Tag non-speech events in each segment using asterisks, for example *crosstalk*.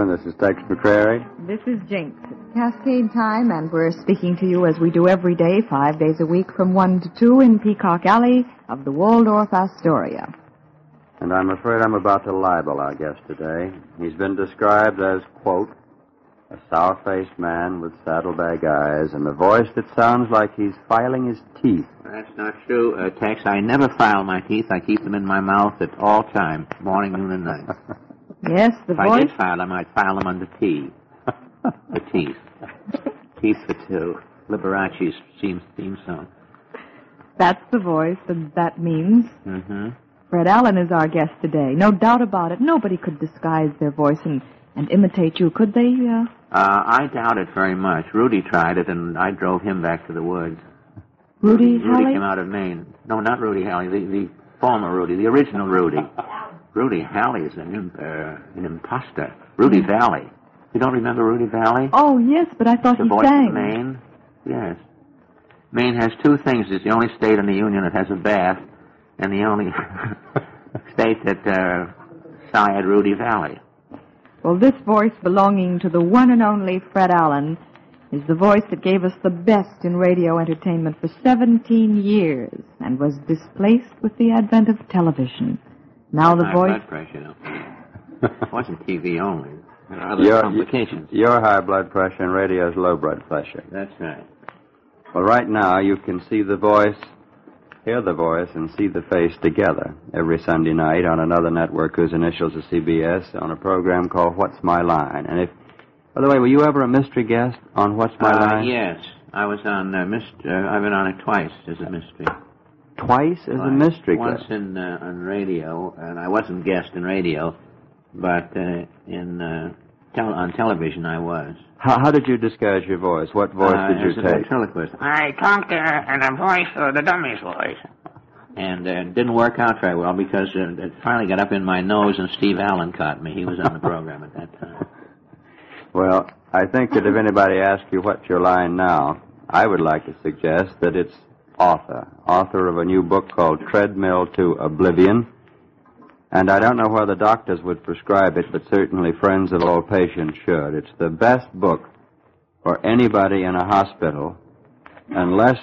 Good afternoon. This is Tex McCrary. This is Jinx. Cascade time, and we're speaking to you as we do every day, five days a week, from 1 to 2 in Peacock Alley of the Waldorf Astoria. And I'm afraid I'm about to libel our guest today. He's been described as, quote, a sour-faced man with saddlebag eyes and a voice that sounds like he's filing his teeth. That's not true, uh, Tex. I never file my teeth. I keep them in my mouth at all times, morning, noon, and night. *laughs* Yes, the If I did file them, I'd file them under T. *laughs* The teeth. Teeth for two. Liberace's theme, theme song. That's the voice, and that means Mm-hmm. Fred Allen is our guest today. No doubt about it. Nobody could disguise their voice and, and imitate you, could they? Uh, Uh, I doubt it very much. Rudy tried it, and I drove him back to the woods. Rudy Rudy Halley? came out of Maine. No, not Rudy Halley. The, the former Rudy, the original Rudy. *laughs* Rudy Halley is an, imp, uh, an imposter. Rudy Vallee. You don't remember Rudy Vallee? Oh, yes, but I thought the he voice sang. of Maine? Yes. Maine has two things. It's the only state in the Union that has a bath, and the only *laughs* state that uh, sired Rudy Vallee. Well, this voice belonging to the one and only Fred Allen is the voice that gave us the best in radio entertainment for 17 years and was displaced with the advent of television. Now the High voice. blood pressure, though. It wasn't TV only. There are other Your, complications. your high blood pressure and radio's low blood pressure. That's right. Well, right now you can see the voice, hear the voice, and see the face together every Sunday night on another network whose initials are CBS on a program called What's My Line. And if, by the way, were you ever a mystery guest on What's My Uh, Line? yes. I was on uh, mist- uh, I've been on it twice as a mystery. Twice as a mystery Once guest. in uh, on radio, and I wasn't guest in radio, but uh, in uh, tel- on television I was. How, how did you disguise your voice? What voice uh, did you as a take? ventriloquist. I talked uh, in a voice, uh, the dummy's voice. And uh, it didn't work out very well because uh, it finally got up in my nose, and Steve Allen caught me. He was on the program at that time. *laughs* Well, I think that if anybody asks you what's your line now, I would like to suggest that it's author, author of a new book called Treadmill to Oblivion. And I don't know whether doctors would prescribe it, but certainly friends of all patients should. It's the best book for anybody in a hospital unless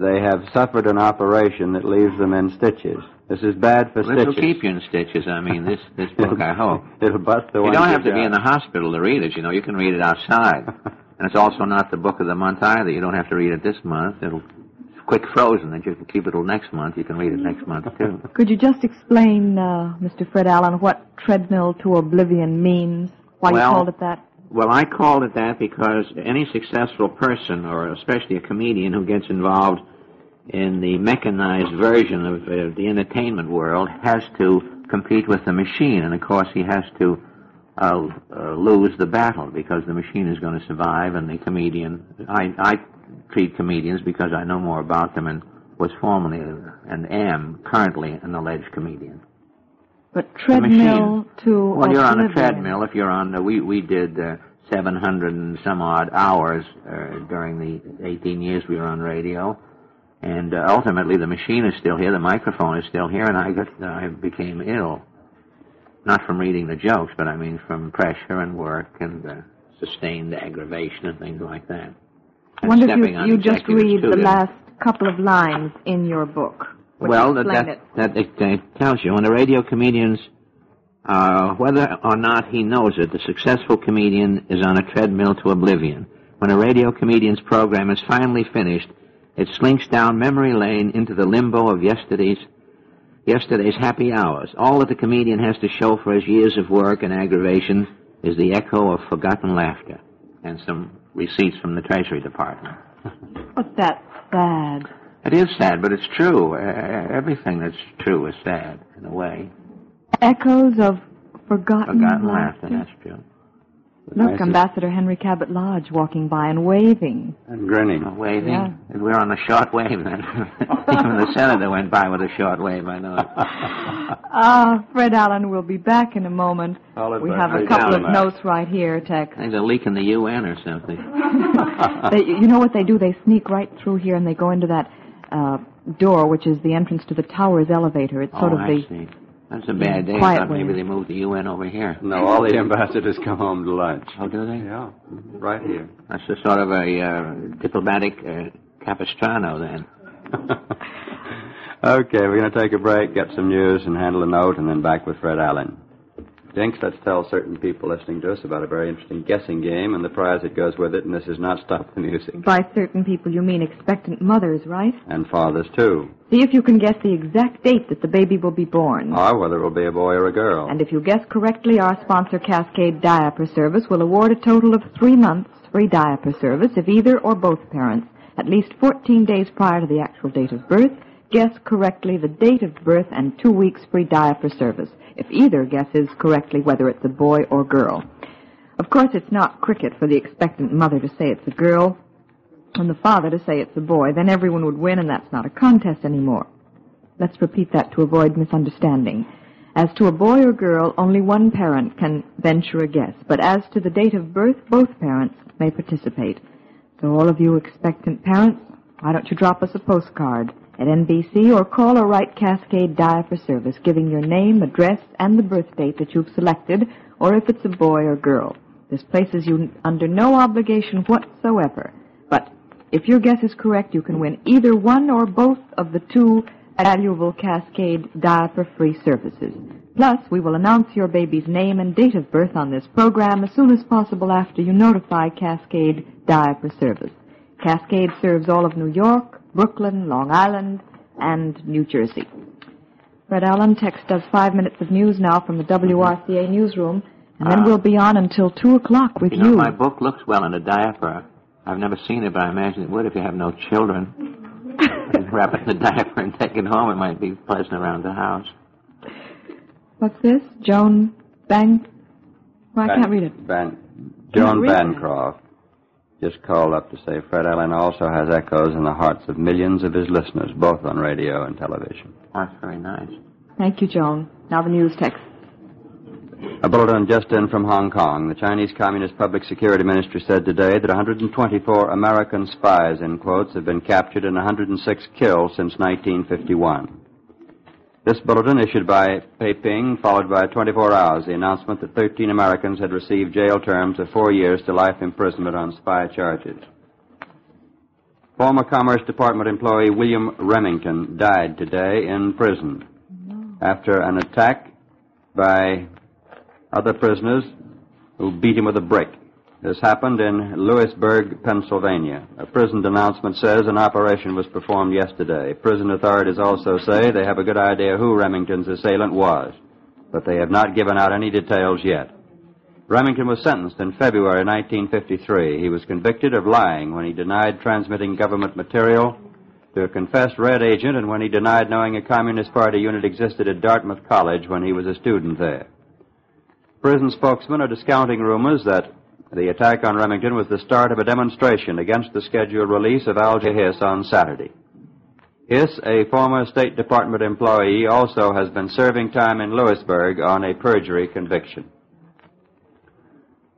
they have suffered an operation that leaves them in stitches. This is bad for stitches. Will stitches. keep you in stitches. I mean, this this *laughs* book, I hope. It'll bust the You don't have to be in the hospital to read it. You know, you can read it outside. *laughs* and it's also not the book of the month either. You don't have to read it this month. It'll quick frozen, and you can keep it till next month. You can read it next month too. *laughs* Could you just explain, uh, Mr. Fred Allen, what treadmill to oblivion means? Why Well- you called it that? Well, I called it that because any successful person, or especially a comedian who gets involved in the mechanized version of uh, the entertainment world, has to compete with the machine, and of course he has to uh, uh, lose the battle because the machine is going to survive, and the comedian. I, I treat comedians because I know more about them and was formerly uh, and am currently an alleged comedian. But treadmill to Well, you're on a treadmill. If you're on, uh, we we did uh, 700 and some odd hours uh, during the 18 years we were on radio, and uh, ultimately the machine is still here, the microphone is still here, and I got I became ill, not from reading the jokes, but I mean from pressure and work and uh, sustained aggravation and things like that. I wonder if you, you just read the last couple of lines in your book. Would you well, that, that, it? that it, uh, tells you when the radio comedians, uh, whether or not he knows it, the successful comedian is on a treadmill to oblivion. When a radio comedian's program is finally finished, it slinks down memory lane into the limbo of yesterday's yesterday's happy hours. All that the comedian has to show for his years of work and aggravation is the echo of forgotten laughter and some receipts from the Treasury Department. *laughs* But that's sad. It is sad, but it's true. Uh, everything that's true is sad in a way. Echoes of forgotten, Forgotten laughter. laughter, that's true. Look, Nice. Ambassador Henry Cabot Lodge walking by and waving. And grinning. Uh, waving. Yeah. We're on a short wave then. *laughs* Even the senator went by with a short wave, I know. *laughs* Ah, Fred Allen will be back in a moment. Followed We by have a Fred couple of Allen. notes right here, Tex. There's a leak in the UN or something. *laughs* they, you know what they do? They sneak right through here and they go into that uh, door, which is the entrance to the tower's elevator. It's sort oh, of I the see. That's a bad day. I Quiet thought maybe they moved the UN over here. No, all the ambassadors come home to lunch. Oh, do they? Yeah, right here. That's a sort of a uh, diplomatic uh, capistrano then. *laughs* okay, we're going to take a break, get some news, and handle a note, and then back with Fred Allen. Jinx, let's tell certain people listening to us about a very interesting guessing game and the prize that goes with it, and this is not Stop the Music. By certain people, you mean expectant mothers, right? And fathers, too. See if you can guess the exact date that the baby will be born. Or whether it will be a boy or a girl. And if you guess correctly, our sponsor, Cascade Diaper Service, will award a total of three months free diaper service if either or both parents, at least 14 days prior to the actual date of birth, guess correctly the date of birth and two weeks free diaper service if either guesses correctly whether it's a boy or girl. Of course, it's not cricket for the expectant mother to say it's a girl and the father to say it's a boy. Then everyone would win, and that's not a contest anymore. Let's repeat that to avoid misunderstanding. As to a boy or girl, only one parent can venture a guess, but as to the date of birth, both parents may participate. So all of you expectant parents, why don't you drop us a postcard at NBC or call or write Cascade Diaper Service giving your name, address, and the birth date that you've selected, or if it's a boy or girl. This places you under no obligation whatsoever. But if your guess is correct, you can win either one or both of the two valuable Cascade diaper-free services. Plus, we will announce your baby's name and date of birth on this program as soon as possible after you notify Cascade Diaper Service. Cascade serves all of New York, Brooklyn, Long Island, and New Jersey. Fred Allen, Tex does five minutes of news now from the WRCA newsroom, and then Ah. we'll be on until two o'clock with You you. know, my book looks well in a diaper. I've never seen it, but I imagine it would if you have no children. and wrap it in a diaper and take it home. It might be pleasant around the house. What's this? Joan Bang? Well, I can't read it. Ban- Joan. Bancroft just called up to say Fred Allen also has echoes in the hearts of millions of his listeners, both on radio and television. That's very nice. Thank you, Joan. Now the news Tex. A bulletin just in from Hong Kong. The Chinese Communist Public Security Ministry said today that 124 American spies, in quotes, have been captured and 106 killed since 1951. This bulletin, issued by Peiping, followed by 24 hours, the announcement that 13 Americans had received jail terms of four years to life imprisonment on spy charges. Former Commerce Department employee William Remington died today in prison after an attack by other prisoners who beat him with a brick. This happened in Lewisburg, Pennsylvania. A prison announcement says an operation was performed yesterday. Prison authorities also say they have a good idea who Remington's assailant was, but they have not given out any details yet. Remington was sentenced in February 1953. He was convicted of lying when he denied transmitting government material to a confessed red agent and when he denied knowing a Communist Party unit existed at Dartmouth College when he was a student there. Prison spokesmen are discounting rumors that the attack on Remington was the start of a demonstration against the scheduled release of Alger Hiss on Saturday. Hiss, a former State Department employee, also has been serving time in Lewisburg on a perjury conviction.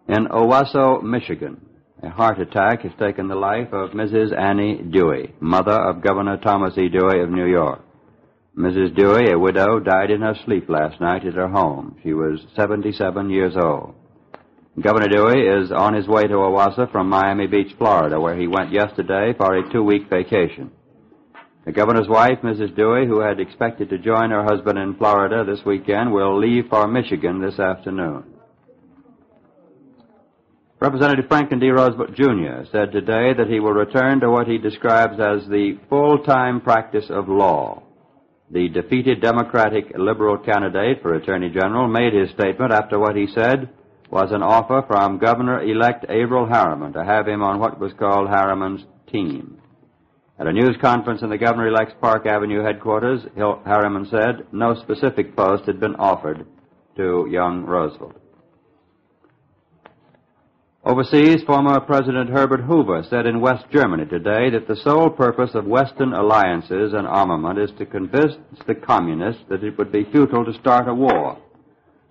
In Owosso, Michigan, a heart attack has taken the life of Mrs. Annie Dewey, mother of Governor Thomas E. Dewey of New York. Mrs. Dewey, a widow, died in her sleep last night at her home. She was 77 years old. Governor Dewey is on his way to Owosso from Miami Beach, Florida, where he went yesterday for a two-week vacation. The governor's wife, Mrs. Dewey, who had expected to join her husband in Florida this weekend, will leave for Michigan this afternoon. Representative Franklin D. Roosevelt Jr. said today that he will return to what he describes as the full-time practice of law. The defeated Democratic liberal candidate for Attorney General made his statement after what he said was an offer from Governor-elect Averell Harriman to have him on what was called Harriman's team. At a news conference in the Governor-elect's Park Avenue headquarters, Harriman said no specific post had been offered to young Roosevelt. Overseas, former President Herbert Hoover said in West Germany today that the sole purpose of Western alliances and armament is to convince the communists that it would be futile to start a war.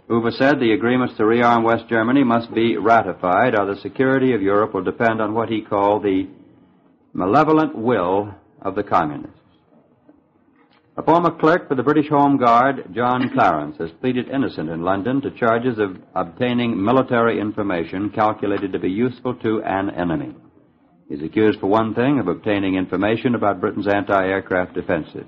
Hoover said the agreements to rearm West Germany must be ratified or the security of Europe will depend on what he called the malevolent will of the communists. A former clerk for the British Home Guard, John Clarence, has pleaded innocent in London to charges of obtaining military information calculated to be useful to an enemy. He's accused, for one thing, of obtaining information about Britain's anti-aircraft defenses.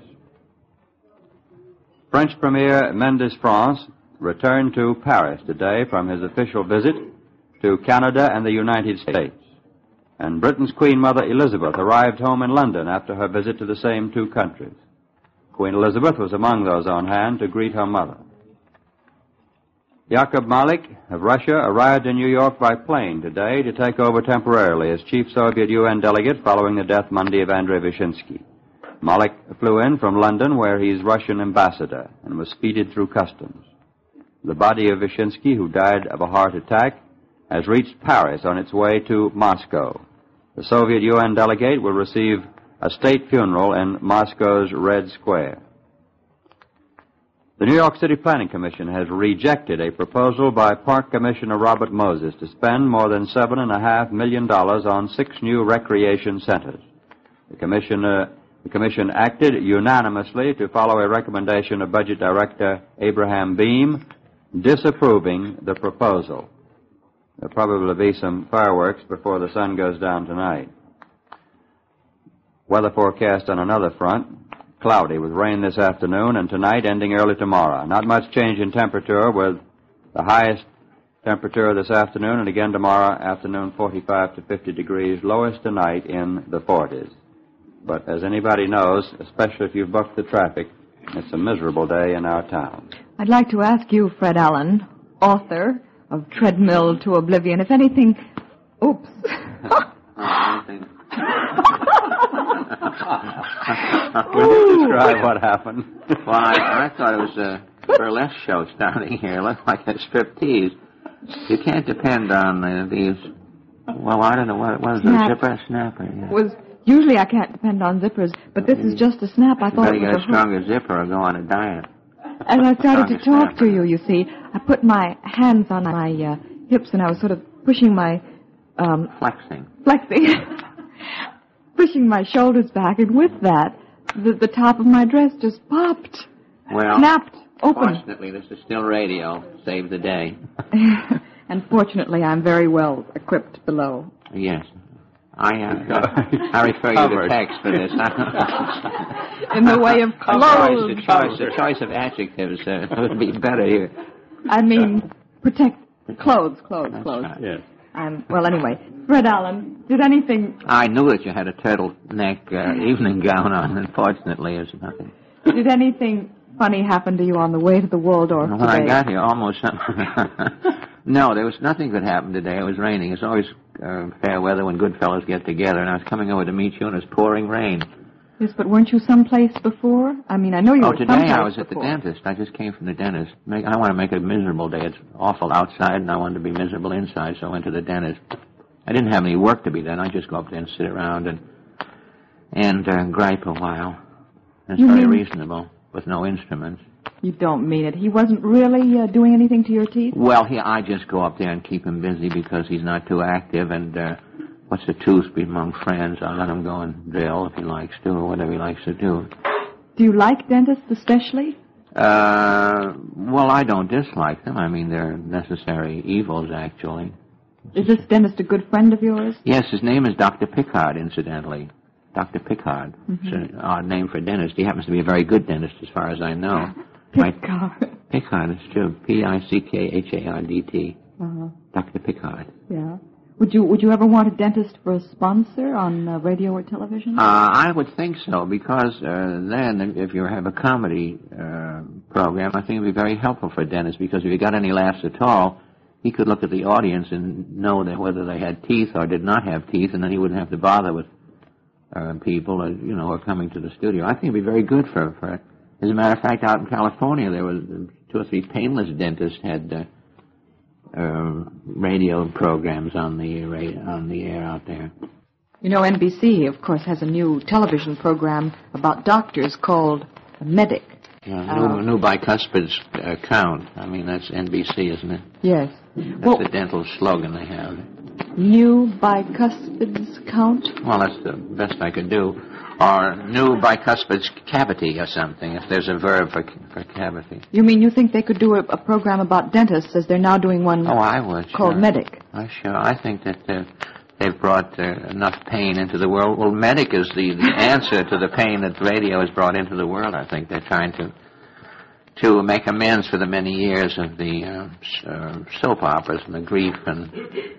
French Premier Mendes France returned to Paris today from his official visit to Canada and the United States. And Britain's Queen Mother Elizabeth arrived home in London after her visit to the same two countries. Queen Elizabeth was among those on hand to greet her mother. Yakub Malik of Russia arrived in New York by plane today to take over temporarily as chief Soviet UN delegate following the death Monday of Andrei Vyshinsky. Malik flew in from London where he's Russian ambassador and was speeded through customs. The body of Vyshinsky, who died of a heart attack, has reached Paris on its way to Moscow. The Soviet UN delegate will receive a state funeral in Moscow's Red Square. The New York City Planning Commission has rejected a proposal by Park Commissioner Robert Moses to spend more than seven and a half million dollars on six new recreation centers. The commissioner the Commission acted unanimously to follow a recommendation of Budget Director Abraham Beame, disapproving the proposal. There'll probably be some fireworks before the sun goes down tonight. Weather forecast on another front. Cloudy with rain this afternoon and tonight ending early tomorrow. Not much change in temperature with the highest temperature this afternoon and again tomorrow afternoon 45 to 50 degrees. Lowest tonight in the 40s. But as anybody knows, especially if you've booked the traffic, it's a miserable day in our town. I'd like to ask you, Fred Allen, author of Treadmill to Oblivion, if anything. Oops. *laughs* Will you describe what happened? well, I, I thought it was a burlesque show starting here. It looked like a striptease. You can't depend on uh, these. Well, I don't know what it was. Snap. A zipper snapper. Yeah. was usually I can't depend on zippers, but this is just a snap. I thought Better it get was a a hook. stronger zipper or go on a diet. As I started to Stronger talk to you, you see, I put my hands on my uh, hips and I was sort of pushing my um, Flexing. flexing, *laughs* pushing my shoulders back, and with that, the, the top of my dress just popped, Well, snapped open. fortunately, this is still radio. Save the day. *laughs* and fortunately, I'm very well equipped below. Yes. I have. Uh, I refer you to Covered. Tex for this. *laughs* In the way of clothes. the choice, the choice of adjectives uh, *laughs* would be better here. I mean, protect clothes, clothes, That's clothes. right. Yes. Um, well, anyway, Fred Allen, did anything I knew that you had a turtleneck uh, *laughs* evening gown on. Unfortunately, there's nothing. did anything funny happen to you on the way to the Waldorf When today? I got here, almost. no, there was nothing that happened today. It was raining. It's always uh, fair weather when good fellows get together. And I was coming over to meet you, and it was pouring rain. Yes, but weren't you someplace before? I mean, I know you Oh, were today someplace I was at the dentist. I just came from the dentist. Make, I want to make a miserable day. It's awful outside, and I wanted to be miserable inside, so I went to the dentist. I didn't have any work to be done. I just go up there and sit around and and uh, gripe a while. It's You very mean- reasonable with no instruments. You don't mean it. He wasn't really uh, doing anything to your teeth? Well, he, I just go up there and keep him busy because he's not too active, and uh, what's the truth be among friends? I let him go and drill if he likes to, or whatever he likes to do. Do you like dentists especially? Uh, well, I don't dislike them. I mean, they're necessary evils, actually. Is this dentist a good friend of yours? Yes, his name is Dr. Pickhardt, incidentally. Dr. Pickhardt. It's an odd name for a dentist. He happens to be a very good dentist, as far as I know. My- Pickhardt. Pickhardt, it's true. P-I-C-K-H-A-R-D-T. Uh-huh. Dr. Pickhardt. Yeah. Would you Would you ever want a dentist for a sponsor on uh, radio or television? Uh, I would think so, because uh, then if you have a comedy uh, program, I think it would be very helpful for a dentist, because if you got any laughs at all, he could look at the audience and know that whether they had teeth or did not have teeth, and then he wouldn't have to bother with uh, people, uh, you know, are coming to the studio. I think it'd be very good for, for. As a matter of fact, out in California, there was two or three painless dentists had uh, uh, radio programs on the on the air out there. You know, NBC, of course, has a new television program about doctors called Medic. Yeah, new, new bicuspid uh, count. I mean, that's NBC, isn't it? Yes. That's Well, the dental slogan they have. new bicuspids count? Well, that's the best I could do. Or new bicuspid cavity or something, if there's a verb for, for cavity. You mean you think they could do a, a program about dentists as they're now doing one Oh, I would. called sure. Medic? I sure. I think that uh, they've brought uh, enough pain into the world. Well, Medic is the, the *laughs* answer to the pain that radio has brought into the world. I think they're trying to to make amends for the many years of the uh, uh, soap operas and the grief and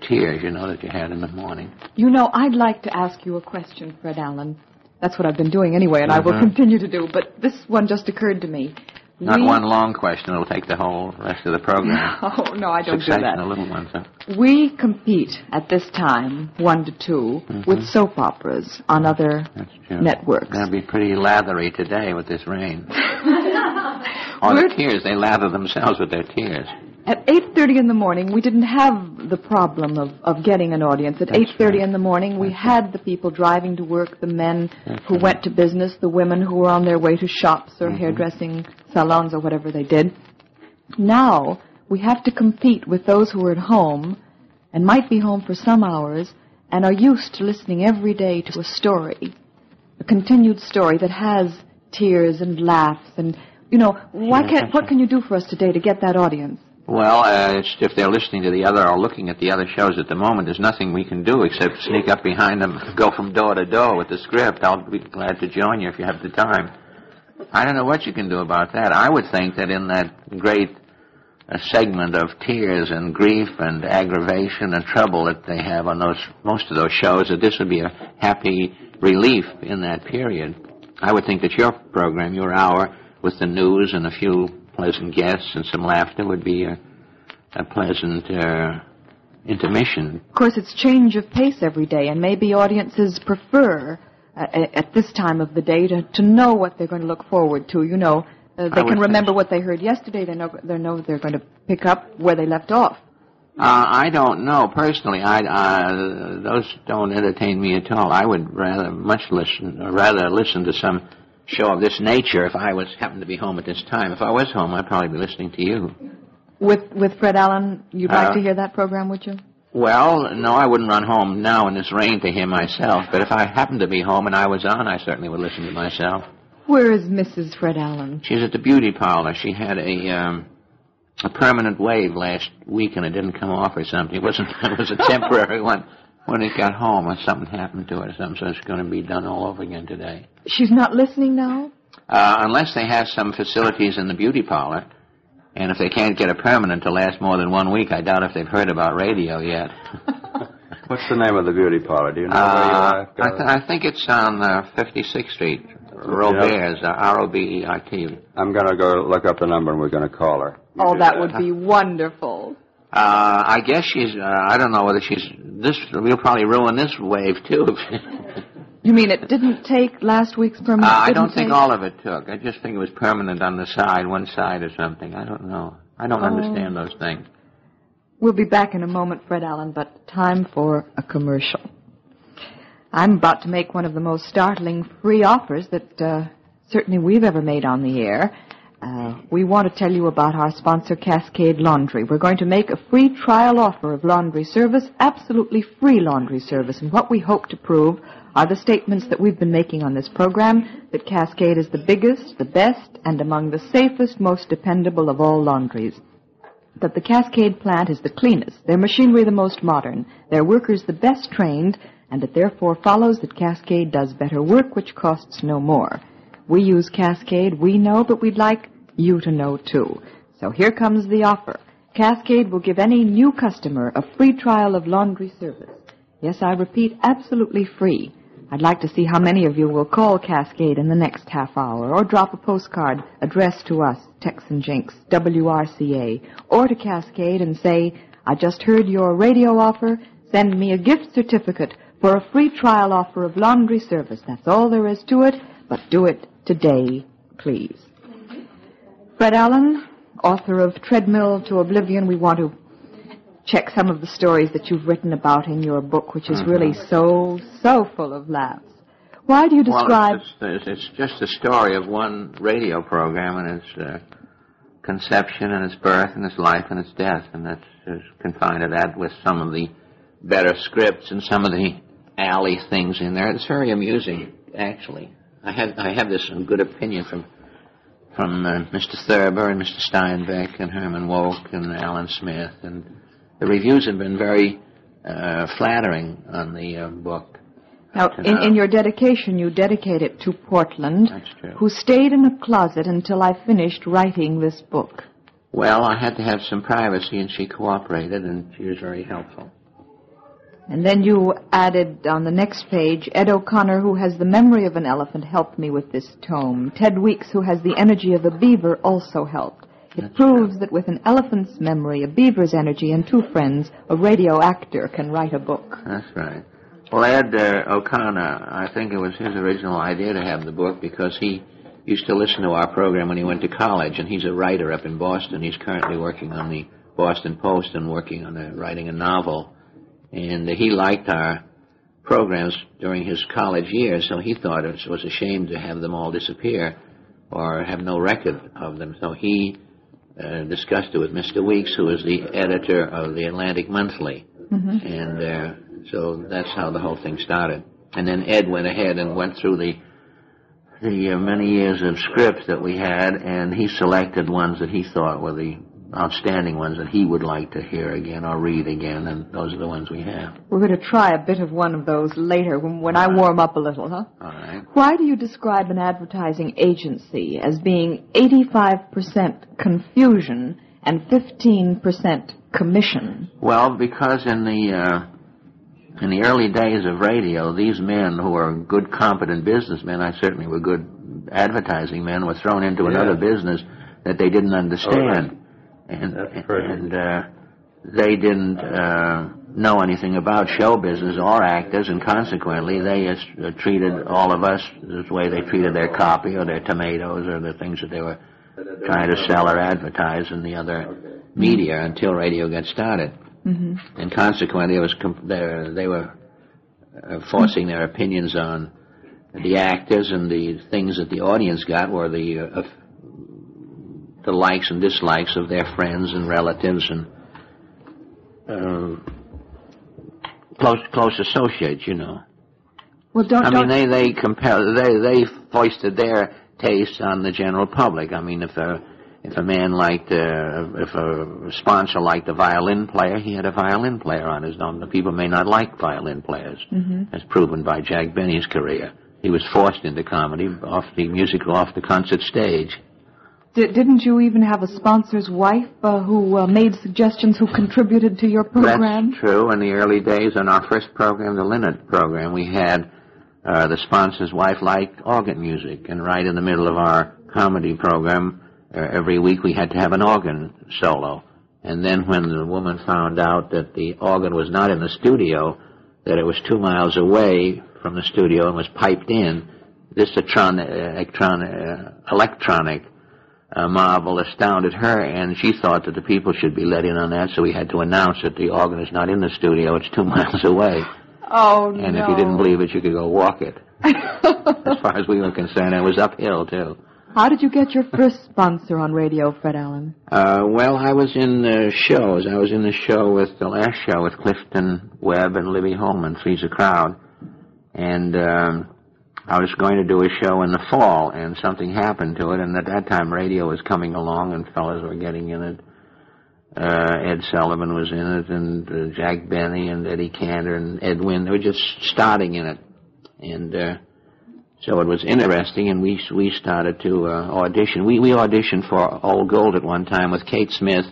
tears, you know, that you had in the morning. You know, I'd like to ask you a question, Fred Allen. That's what I've been doing anyway, and I will Mhm. continue to do, but this one just occurred to me. Not we... one long question; it'll take the whole rest of the program. *laughs* Oh, no, I don't do that. of little ones. Huh? We compete at this time, one to 2 with soap operas on other That's true. networks. They'll be pretty lathery today with this rain. *laughs* On the We're- tears, they lather themselves with their tears. At 8.30 in the morning, we didn't have the problem of, of getting an audience. At 8.30 right. in the morning, we That's had the people driving to work, the men That's who right. went to business, the women who were on their way to shops or Mhm. hairdressing salons or whatever they did. Now, we have to compete with those who are at home and might be home for some hours and are used to listening every day to a story, a continued story that has tears and laughs and, you know, why can't, what can you do for us today to get that audience? Well, uh, if they're listening to the other or looking at the other shows at the moment, there's nothing we can do except sneak up behind them, go from door to door with the script. I'll be glad to join you if you have the time. I don't know what you can do about that. I would think that in that great uh, segment of tears and grief and aggravation and trouble that they have on those most of those shows, that this would be a happy relief in that period. I would think that your program, your hour, with the news and a few pleasant guests and some laughter, would be a, a pleasant uh, intermission. Of course, it's change of pace every day, and maybe audiences prefer uh, at this time of the day to, to know what they're going to look forward to. You know, uh, they can remember what they heard yesterday. They know they know they're going to pick up where they left off. Uh, I don't know personally. I uh, those don't entertain me at all. I would rather much listen, rather listen to some show of this nature if I was happened to be home at this time. If I was home, I'd probably be listening to you. With with Fred Allen, you'd like Uh, to hear that program, would you? Well, no, I wouldn't run home now in this rain to hear myself. But if I happened to be home and I was on, I certainly would listen to myself. Where is Mrs. Fred Allen? She's at the beauty parlor. She had a um, a permanent wave last week, and it didn't come off or something. It wasn't. *laughs* It was a temporary one. When it got home, or something happened to it, or something, so it's going to be done all over again today. She's not listening now. Uh, unless they have some facilities in the beauty parlor, and if they can't get a permanent to last more than one week, I doubt if they've heard about radio yet. *laughs* What's the name of the beauty parlor? Do you know where you Uh, are? I, th- I think it's on uh, 56th Street, Robert's, uh, R-O-B-E-R-T. I'm going to go look up the number and we're going to call her. You Oh, do that would be wonderful. Uh, I guess she's, uh, I don't know whether she's, this, we'll probably ruin this wave too. *laughs* You mean it didn't take last week's permanent? uh, I don't think take- all of it took. I just think it was permanent on the side, one side or something. I don't know. I don't Oh. understand those things. We'll be back in a moment, Fred Allen, but time for a commercial. I'm about to make one of the most startling free offers that uh, certainly we've ever made on the air. Uh, we want to tell you about our sponsor, Cascade Laundry. We're going to make a free trial offer of laundry service, absolutely free laundry service. And what we hope to prove are the statements that we've been making on this program that Cascade is the biggest, the best, and among the safest, most dependable of all laundries that the Cascade plant is the cleanest, their machinery the most modern, their workers the best trained, and it therefore follows that Cascade does better work which costs no more. We use Cascade, we know, but we'd like you to know too. So here comes the offer. Cascade will give any new customer a free trial of laundry service. Yes, I repeat, absolutely free. I'd like to see how many of you will call Cascade in the next half hour or drop a postcard addressed to us, Texan Jinx, WRCA, or to Cascade and say, I just heard your radio offer. Send me a gift certificate for a free trial offer of laundry service. That's all there is to it, but do it today, please. Fred Allen, author of Treadmill to Oblivion, we want to check some of the stories that you've written about in your book, which is really so, so full of laughs. Why do you describe... Well, it's, it's, it's just a story of one radio program and its uh, conception and its birth and its life and its death, and that's confined to that with some of the better scripts and some of the alley things in there. It's very amusing, actually. I have I have this good opinion from from uh, Mr. Thurber and Mr. Steinbeck and Herman Wouk and Alan Smith, and the reviews have been very uh, flattering on the uh, book. Now, in, in your dedication, you dedicate it to Portland, who stayed in a closet until I finished writing this book. Well, I had to have some privacy, and she cooperated, and she was very helpful. And then you added on the next page, Ed O'Connor, who has the memory of an elephant, helped me with this tome. Ted Weeks, who has the energy of a beaver, also helped. It proves that with an elephant's memory, a beaver's energy, and two friends, a radio actor can write a book. That's right. Well, Ed uh, O'Connor, I think it was his original idea to have the book because he used to listen to our program when he went to college, and he's a writer up in Boston. He's currently working on the Boston Post and working on a, writing a novel. And uh, he liked our programs during his college years, so he thought it was a shame to have them all disappear or have no record of them. So he uh, discussed it with Mr. Weeks, who is the editor of the Atlantic Monthly. And uh, so that's how the whole thing started. And then Ed went ahead and went through the the uh, many years of scripts that we had, and he selected ones that he thought were the outstanding ones that he would like to hear again or read again, and those are the ones we have. We're going to try a bit of one of those later when, when I warm up a little, huh? All right. Why do you describe an advertising agency as being 85% confusion and 15% commission? Well, because in the uh, in the early days of radio, these men who were good, competent businessmen, I certainly were good advertising men, were thrown into another business that they didn't understand, and and uh, they didn't uh, know anything about show business or actors, and consequently, they uh, treated all of us the way they treated their copy or their tomatoes or the things that they were trying to sell or advertise in the other media until radio got started. hmm And consequently, it was com- they they were uh, forcing their opinions on the actors, and the things that the audience got were the uh, the likes and dislikes of their friends and relatives and uh, close close associates. You know, Well, don't, I mean, don't they they compel they they foisted their taste on the general public. I mean, if a if a man liked uh, if a sponsor liked a violin player, he had a violin player on his own. The people may not like violin players, Mhm. as proven by Jack Benny's career. He was forced into comedy off the musical, off the concert stage. Di- didn't you even have a sponsor's wife uh, who uh, made suggestions, who contributed to your program? That's true. In the early days, on our first program, the Linit program, we had uh, the sponsor's wife liked organ music, and right in the middle of our comedy program, uh, every week we had to have an organ solo. And then when the woman found out that the organ was not in the studio, that it was two miles away from the studio and was piped in, this electron, uh, electronic uh, marvel astounded her, and she thought that the people should be let in on that, so we had to announce that the organ is not in the studio, it's two *laughs* miles away. Oh, And no. And if you didn't believe it, you could go walk it. *laughs* As far as we were concerned, it was uphill, too. How did you get your first sponsor on radio, Fred Allen? Uh, well, I was in the shows. I was in the show with the last show with Clifton Webb and Libby Holman, Three's a Crowd. And um, I was going to do a show in the fall, and something happened to it. And at that time, radio was coming along, and fellas were getting in it. Uh, Ed Sullivan was in it, and uh, Jack Benny, and Eddie Cantor, and Ed Wynn. They were just starting in it. And uh, so it was interesting, and we we started to uh, audition. We we auditioned for Old Gold at one time with Kate Smith,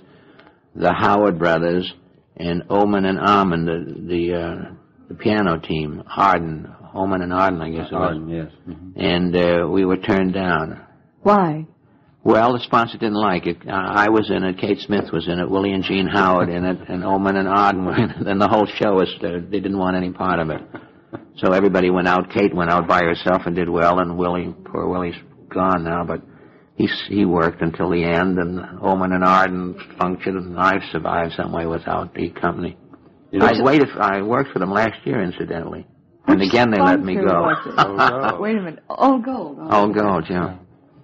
the Howard brothers, and Ohman and Armin, the the, uh, the piano team, Arden, Ohman and Arden, I guess it was. Arden, yes. Mhm. And uh, we were turned down. Why? Well, the sponsor didn't like it. Uh, I was in it. Kate Smith was in it. Willie and Jean Howard in it, *laughs* and Ohman and Arden were in it. And the whole show was uh, they didn't want any part of it. So everybody went out. Kate went out by herself and did well, and Willie, poor Willie's gone now, but he he worked until the end, and Ohman and Arden functioned, and I've survived some way without the company. You know, I waited. For, I worked for them last year, incidentally, and again they let me go. Oh, no. *laughs* Wait a minute. All gold. All gold, yeah.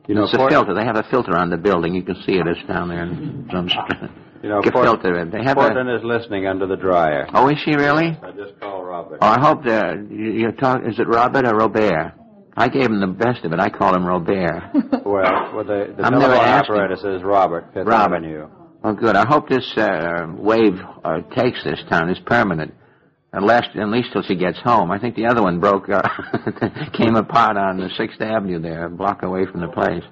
You know, it's a Fort- filter. They have a filter on the building. You can see it. It's down there in *laughs* some. You You know, filter it. They have Portland a. is listening under the dryer. Oh, is she really? I just called Robert. Oh, I hope that you, you talk. Is it Robert or Robert? I gave him the best of it. I call him Robert. *laughs* Well, well the, the I'm never telephone asked him. apparatus is Robert, Fifth Robert. Avenue. Oh, good. I hope this uh, wave uh, takes this time. It's permanent. Unless, at least till she gets home. I think the other one broke, uh, *laughs* came apart on the Sixth Avenue there, a block away from the place.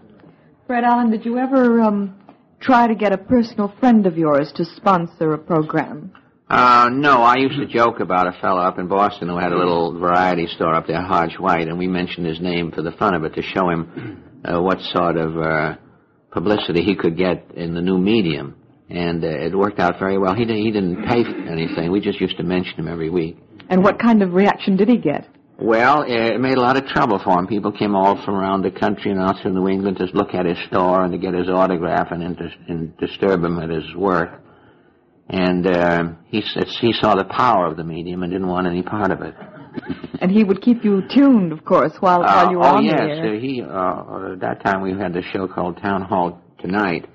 Fred Allen, did you ever um, try to get a personal friend of yours to sponsor a program? Uh, no, I used to joke about a fellow up in Boston who had a little variety store up there, Hodge White, and we mentioned his name for the fun of it to show him uh, what sort of uh, publicity he could get in the new medium. And uh, it worked out very well. He, di- he didn't pay for anything. We just used to mention him every week. And what kind of reaction did he get? Well, it made a lot of trouble for him. People came all from around the country and out through New England to look at his store and to get his autograph and, inter- and disturb him at his work. And uh, he, he saw the power of the medium and didn't want any part of it. *laughs* And he would keep you tuned, of course, while, while you were oh on yes, the air. uh, he. Uh, at that time we had the show called Town Hall Tonight,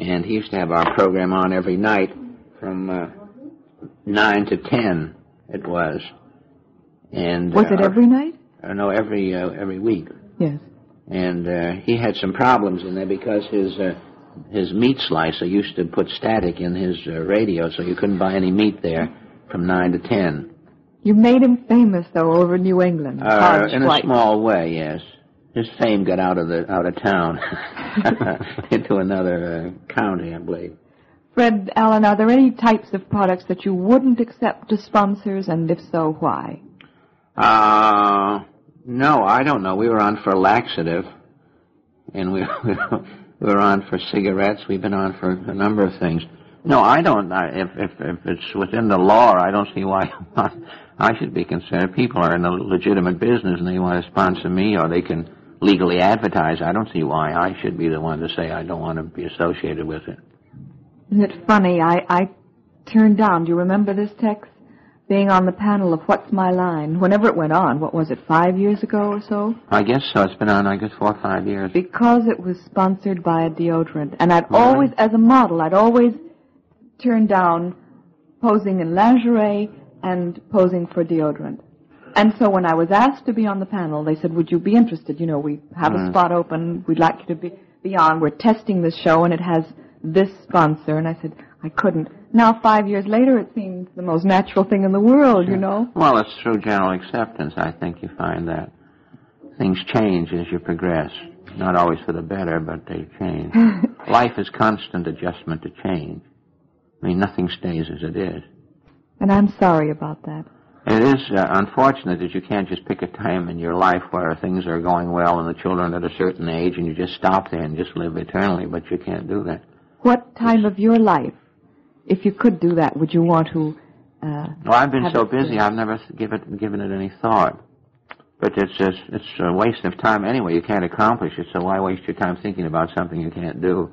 and he used to have our program on every night from uh, nine to ten. It was, and Was uh, it every night? Uh, no, every uh, every week. Yes. And uh, he had some problems in there because his uh, his meat slicer used to put static in his uh, radio, so you couldn't buy any meat there from nine to ten. You made him famous, though, over in New England. Uh, in a small way, yes. His fame got out of the out of town *laughs* into another uh, county, I believe. Fred Allen, are there any types of products that you wouldn't accept as sponsors, and if so, why? Uh, no, I don't know. We were on for laxative, and we *laughs* we were on for cigarettes. We've been on for a number of things. No, I don't. I, if if if it's within the law, I don't see why *laughs* I should be considered. People are in a legitimate business, and they want to sponsor me, or they can legally advertise. I don't see why I should be the one to say I don't want to be associated with it. Isn't it funny? I, I turned down, do you remember this Tex? Being on the panel of What's My Line, whenever it went on, what was it, five years ago or so? I guess so. It's been on, I guess, four or five years. Because it was sponsored by a deodorant. And I'd Really? always, as a model, I'd always turn down posing in lingerie and posing for deodorant. And so when I was asked to be on the panel, they said, would you be interested? You know, we have a Mhm. spot open. We'd like you to be, be on. We're testing this show and it has this sponsor. And I said, I couldn't. Now, five years later, it seems the most natural thing in the world, you know? Well, it's through general acceptance. I think you find that things change as you progress. Not always for the better, but they change. *laughs* Life is constant adjustment to change. I mean, nothing stays as it is. And I'm sorry about that. It is uh, unfortunate that you can't just pick a time in your life where things are going well and the children are at a certain age and you just stop there and just live eternally, but you can't do that. What time of your life, if you could do that, would you want to, uh, Well, I've been so busy. I've never give it, given it any thought. But it's just, it's a waste of time anyway. You can't accomplish it, so why waste your time thinking about something you can't do?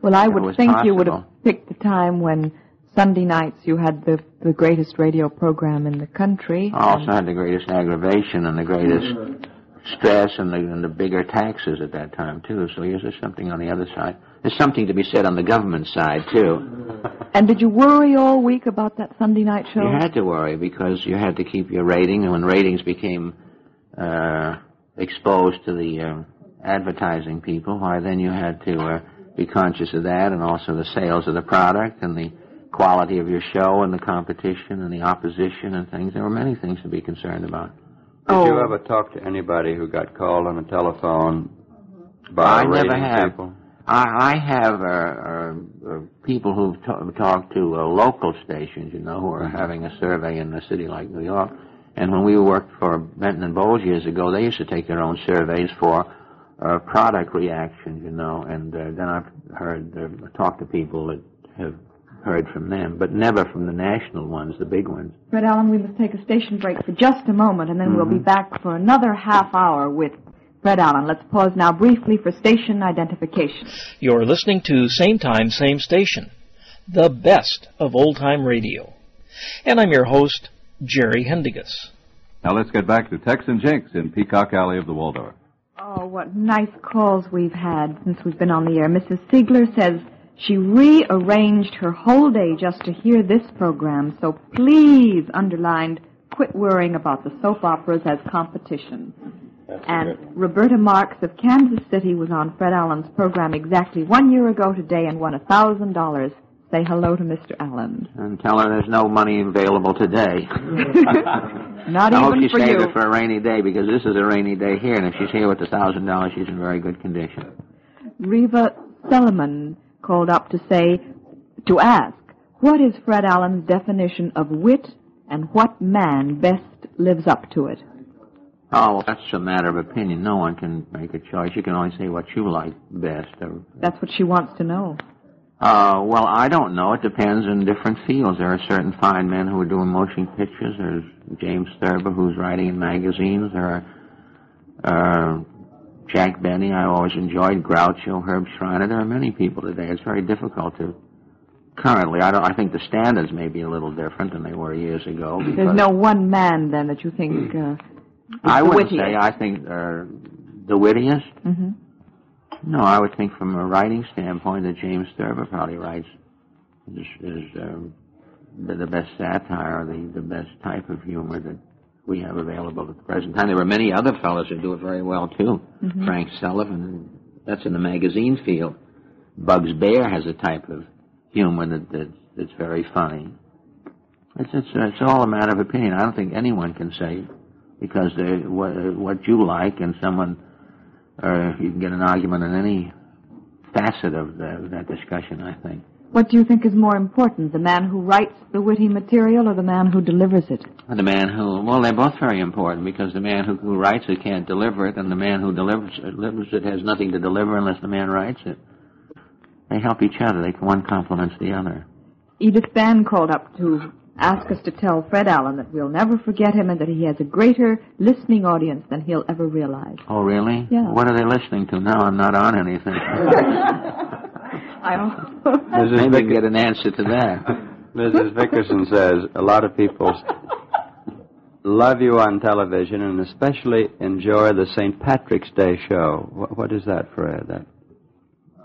well, I would think you would have picked the time when Sunday nights you had the, the greatest radio program in the country. I also had the greatest aggravation and the greatest stress and the, and the bigger taxes at that time, too. So here's there's something on the other side. There's something to be said on the government side, too. And did you worry all week about that Sunday night show? You had to worry because you had to keep your rating, and when ratings became uh, exposed to the uh, advertising people, why then you had to uh, be conscious of that, and also the sales of the product, and the quality of your show, and the competition, and the opposition, and things. There were many things to be concerned about. Did Oh. you ever talk to anybody who got called on the telephone by I never rating have. people? I, I have uh, uh, uh, people who've ta- talked to uh, local stations, you know, who are having a survey in a city like New York. And when we worked for Benton and Bowles years ago, they used to take their own surveys for uh, product reactions, you know. And uh, then I've heard, uh, talked to people that have heard from them, but never from the national ones, the big ones. Fred Allen, we must take a station break for just a moment, and then we'll Mm-hmm. be back for another half hour with Fred Allen. Let's pause now briefly for station identification. You're listening to Same Time, Same Station, the best of old time radio. And I'm your host, Jerry Haendiges. Now let's get back to Tex and Jinx in Peacock Alley of the Waldorf. Oh, what nice calls we've had since we've been on the air. Mrs. Siegler says She rearranged her whole day just to hear this program, so please, underlined, quit worrying about the soap operas as competition. and Roberta Marks of Kansas City was on Fred Allen's program exactly one year ago today and won a thousand dollars. Say hello to Mr. Allen. And tell her there's no money available today. *laughs* *laughs* Not I hope even she for saved you. it for a rainy day because this is a rainy day here, and if she's here with the thousand dollars, she's in very good condition. Reva Sellerman called up to say, to ask, what is Fred Allen's definition of wit and what man best lives up to it? Oh, well, that's a matter of opinion. No one can make a choice. You can only say what you like best. Or, That's what she wants to know. uh, well, I don't know. It depends on different fields. There are certain fine men who are doing motion pictures. There's James Thurber who's writing in magazines. There are uh, Jack Benny. I always enjoyed Groucho, Herb Shriner. There are many people today. It's very difficult to. Currently, I don't. I think the standards may be a little different than they were years ago. There's no one man then that you think uh, I wouldn't wittiest. say I think uh, the wittiest. hmm No, I would think from a writing standpoint that James Thurber probably writes is, is um, the, the best satire, the, the best type of humor that we have available at the present time. There were many other fellows who do it very well too. Mm-hmm. Frank Sullivan, that's in the magazine field. Bugs Baer has a type of humor that, that that's very funny. It's it's it's all a matter of opinion. I don't think anyone can say because they, what what you like and someone or you can get an argument on any facet of the, that discussion, I think. What do you think is more important, the man who writes the witty material or the man who delivers it? The man who, well, they're both very important because the man who, who writes it can't deliver it, and the man who delivers it, delivers it has nothing to deliver unless the man writes it. They help each other. They one complements the other. Edith Ban called up to ask us to tell Fred Allen that we'll never forget him and that he has a greater listening audience than he'll ever realize. Oh, really? Yeah. What are they listening to? No, I'm not on anything. *laughs* I Mrs. Maybe we Vick- can get an answer to that. *laughs* Mrs. Vickerson says a lot of people love you on television and especially enjoy the St. Patrick's Day show. What, what is that, Fred? That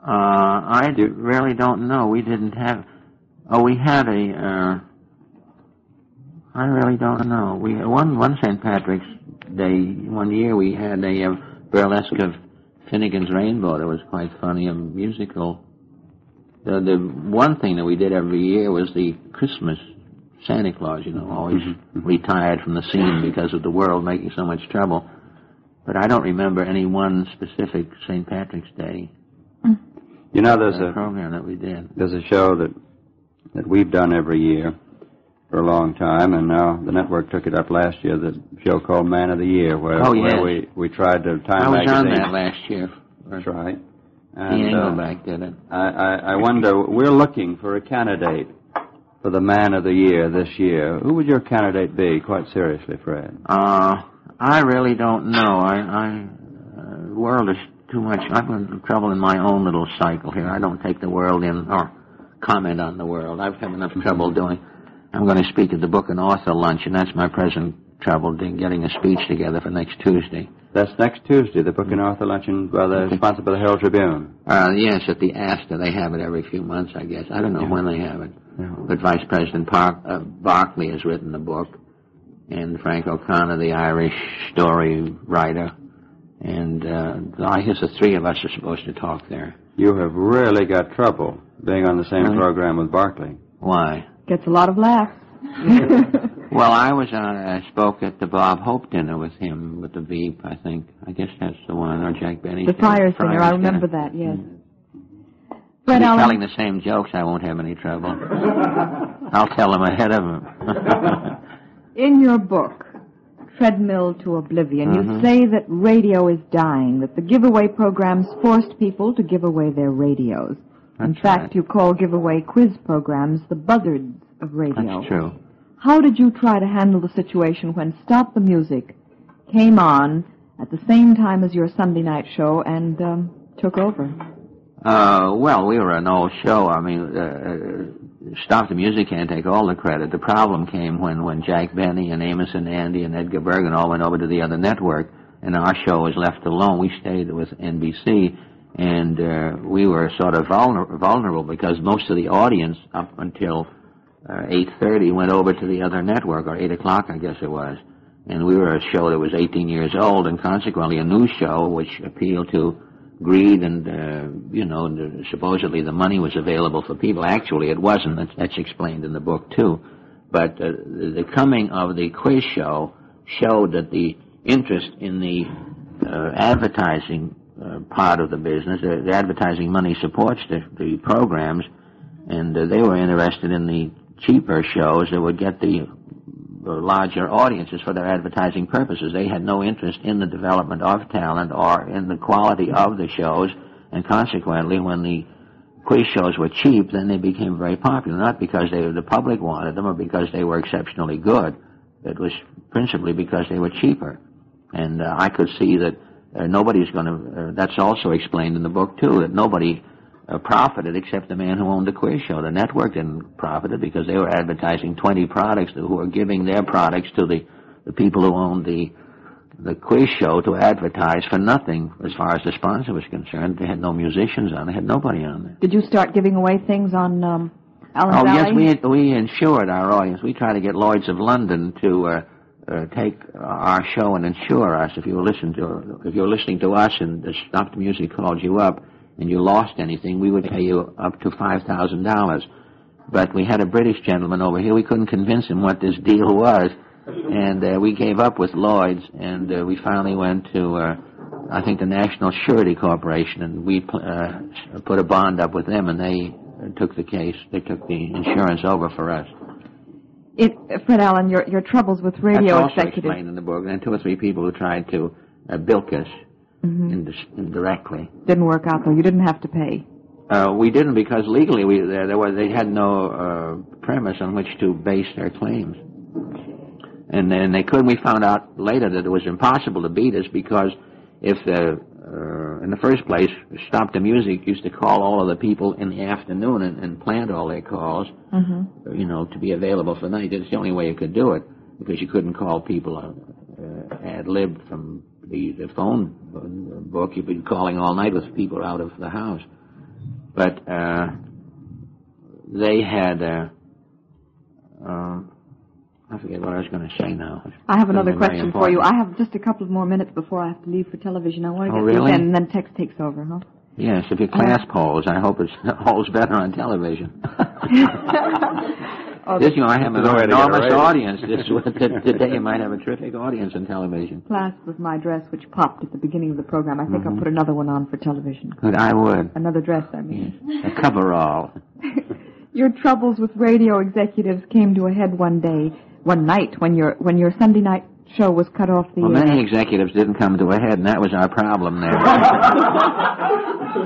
Uh, I d- really don't know. We didn't have. Oh, we had a. Uh, I really don't know. We one one St. Patrick's Day one year we had a uh, burlesque of Finnegan's Rainbow that was quite funny, a musical. The the one thing that we did every year was the Christmas Santa Claus. You know, always mm-hmm, mm-hmm. retired from the scene because of the world making so much trouble. But I don't remember any one specific St. Patrick's Day mm. you know, there's uh, a program that we did. there's a show that that we've done every year for a long time, and now the network took it up last year. The show called Man of the Year, where, Oh, where we we tried to Time I was on that last year. That's right. And, uh, did it. I, I, I wonder, we're looking for a candidate for the Man of the Year this year. Who would your candidate be, quite seriously, Fred? Uh, I really don't know. I, I, uh, the world is too much. I'm in trouble in my own little cycle here. I don't take the world in or comment on the world. I've had enough trouble doing. I'm going to speak at the book and author lunch, and that's my present trouble, doing- getting a speech together for next Tuesday. That's next Tuesday, the Book and Author Luncheon, by the, sponsored by the Herald Tribune. Uh, yes, at the Astor. They have it every few months, I guess. I don't know when they have it. But Vice President Park, uh, Barkley has written the book, and Frank O'Connor, the Irish story writer, and uh, I guess the three of us are supposed to talk there. You have really got trouble being on the same Really? program with Barkley. Why? Gets a lot of laughs. *laughs* *laughs* Well, I was on. I spoke at the Bob Hope dinner with him with the Veep. I think. I guess that's the one. Or Jack Benny. the fire singer, I remember that, yes. Fred He's telling the same jokes. I won't have any trouble. *laughs* I'll tell them ahead of him. *laughs* in your book, Treadmill to Oblivion, you Mhm. say that radio is dying, that the giveaway programs forced people to give away their radios. That's in fact, right. you call giveaway quiz programs the buzzards of radio. That's true. How did you try to handle the situation when Stop the Music came on at the same time as your Sunday night show and um, took over? Uh, well, we were an old show. I mean, uh, Stop the Music can't take all the credit. The problem came when, when Jack Benny and Amos and Andy and Edgar Bergen all went over to the other network, and our show was left alone. We stayed with NBC, and uh, we were sort of vulner- vulnerable because most of the audience up until uh, 8.30 went over to the other network, or 8 o'clock, I guess it was. And we were a show that was 18 years old, and consequently a news show which appealed to greed and, uh, you know, the, supposedly the money was available for people. Actually, it wasn't. That's, explained in the book, too. But uh, the coming of the quiz show showed that the interest in the uh, advertising uh, part of the business, the, the advertising money supports the, the programs, and uh, they were interested in the cheaper shows that would get the, larger audiences for their advertising purposes. They had no interest in the development of talent or in the quality of the shows, and consequently, when the quiz shows were cheap, then they became very popular. Not because they, the public wanted them or because they were exceptionally good. It was principally because they were cheaper. And uh, I could see that uh, nobody's going to. Uh, that's also explained in the book too. That nobody uh, profited except the man who owned the quiz show. The network didn't profit because they were advertising 20 products who were giving their products to the, the people who owned the the quiz show to advertise for nothing as far as the sponsor was concerned. They had no musicians on. They had nobody on there. Did you start giving away things on um, Allen Oh Valley? yes, we we insured our audience. We tried to get Lloyd's of London to uh, uh, take our show and insure us. If you were listening to if you were listening to us and the Stop the Music called you up and you lost anything, we would pay you up to five thousand dollars. But we had a British gentleman over here. We couldn't convince him what this deal was, and uh, we gave up with Lloyd's, and uh, we finally went to. Uh, I think the National Surety Corporation, and we uh, put a bond up with them, and they took the case. They took the insurance over for us. It, Fred Allen, your your troubles with radio That's also executives. explained in the book. And two or three people who tried to uh, bilk us indis- indirectly. Didn't work out though. You didn't have to pay. Uh, we didn't because legally we there, there was they had no uh, premise on which to base their claims, and then they couldn't. We found out later that it was impossible to beat us because if the uh, in the first place, Stop the Music used to call all of the people in the afternoon and, and plant all their calls, Mm-hmm. you know, to be available for the night. It's the only way you could do it because you couldn't call people uh, uh, ad lib from the, the phone book. You'd be calling all night with people out of the house. But uh, they had, uh, uh, I forget what I was going to say now. I have another question for you. I have just a couple more minutes before I have to leave for television. I want to Oh, get really? then, and then Tex takes over, huh? Yes, if your class polls, I hope it *laughs* holds better on television. *laughs* *laughs* Oh, this, you know, I have an There's no way to get enormous a audience. This *laughs* today, you might have a terrific audience on television. class was my dress, which popped at the beginning of the program. I think Mm-hmm. I'll put another one on for television. Good, I would. Another dress, I mean. A coverall. *laughs* Your troubles with radio executives came to a head one day, one night, when your when your Sunday night show was cut off the Well, air. many executives didn't come to a head, and that was our problem there.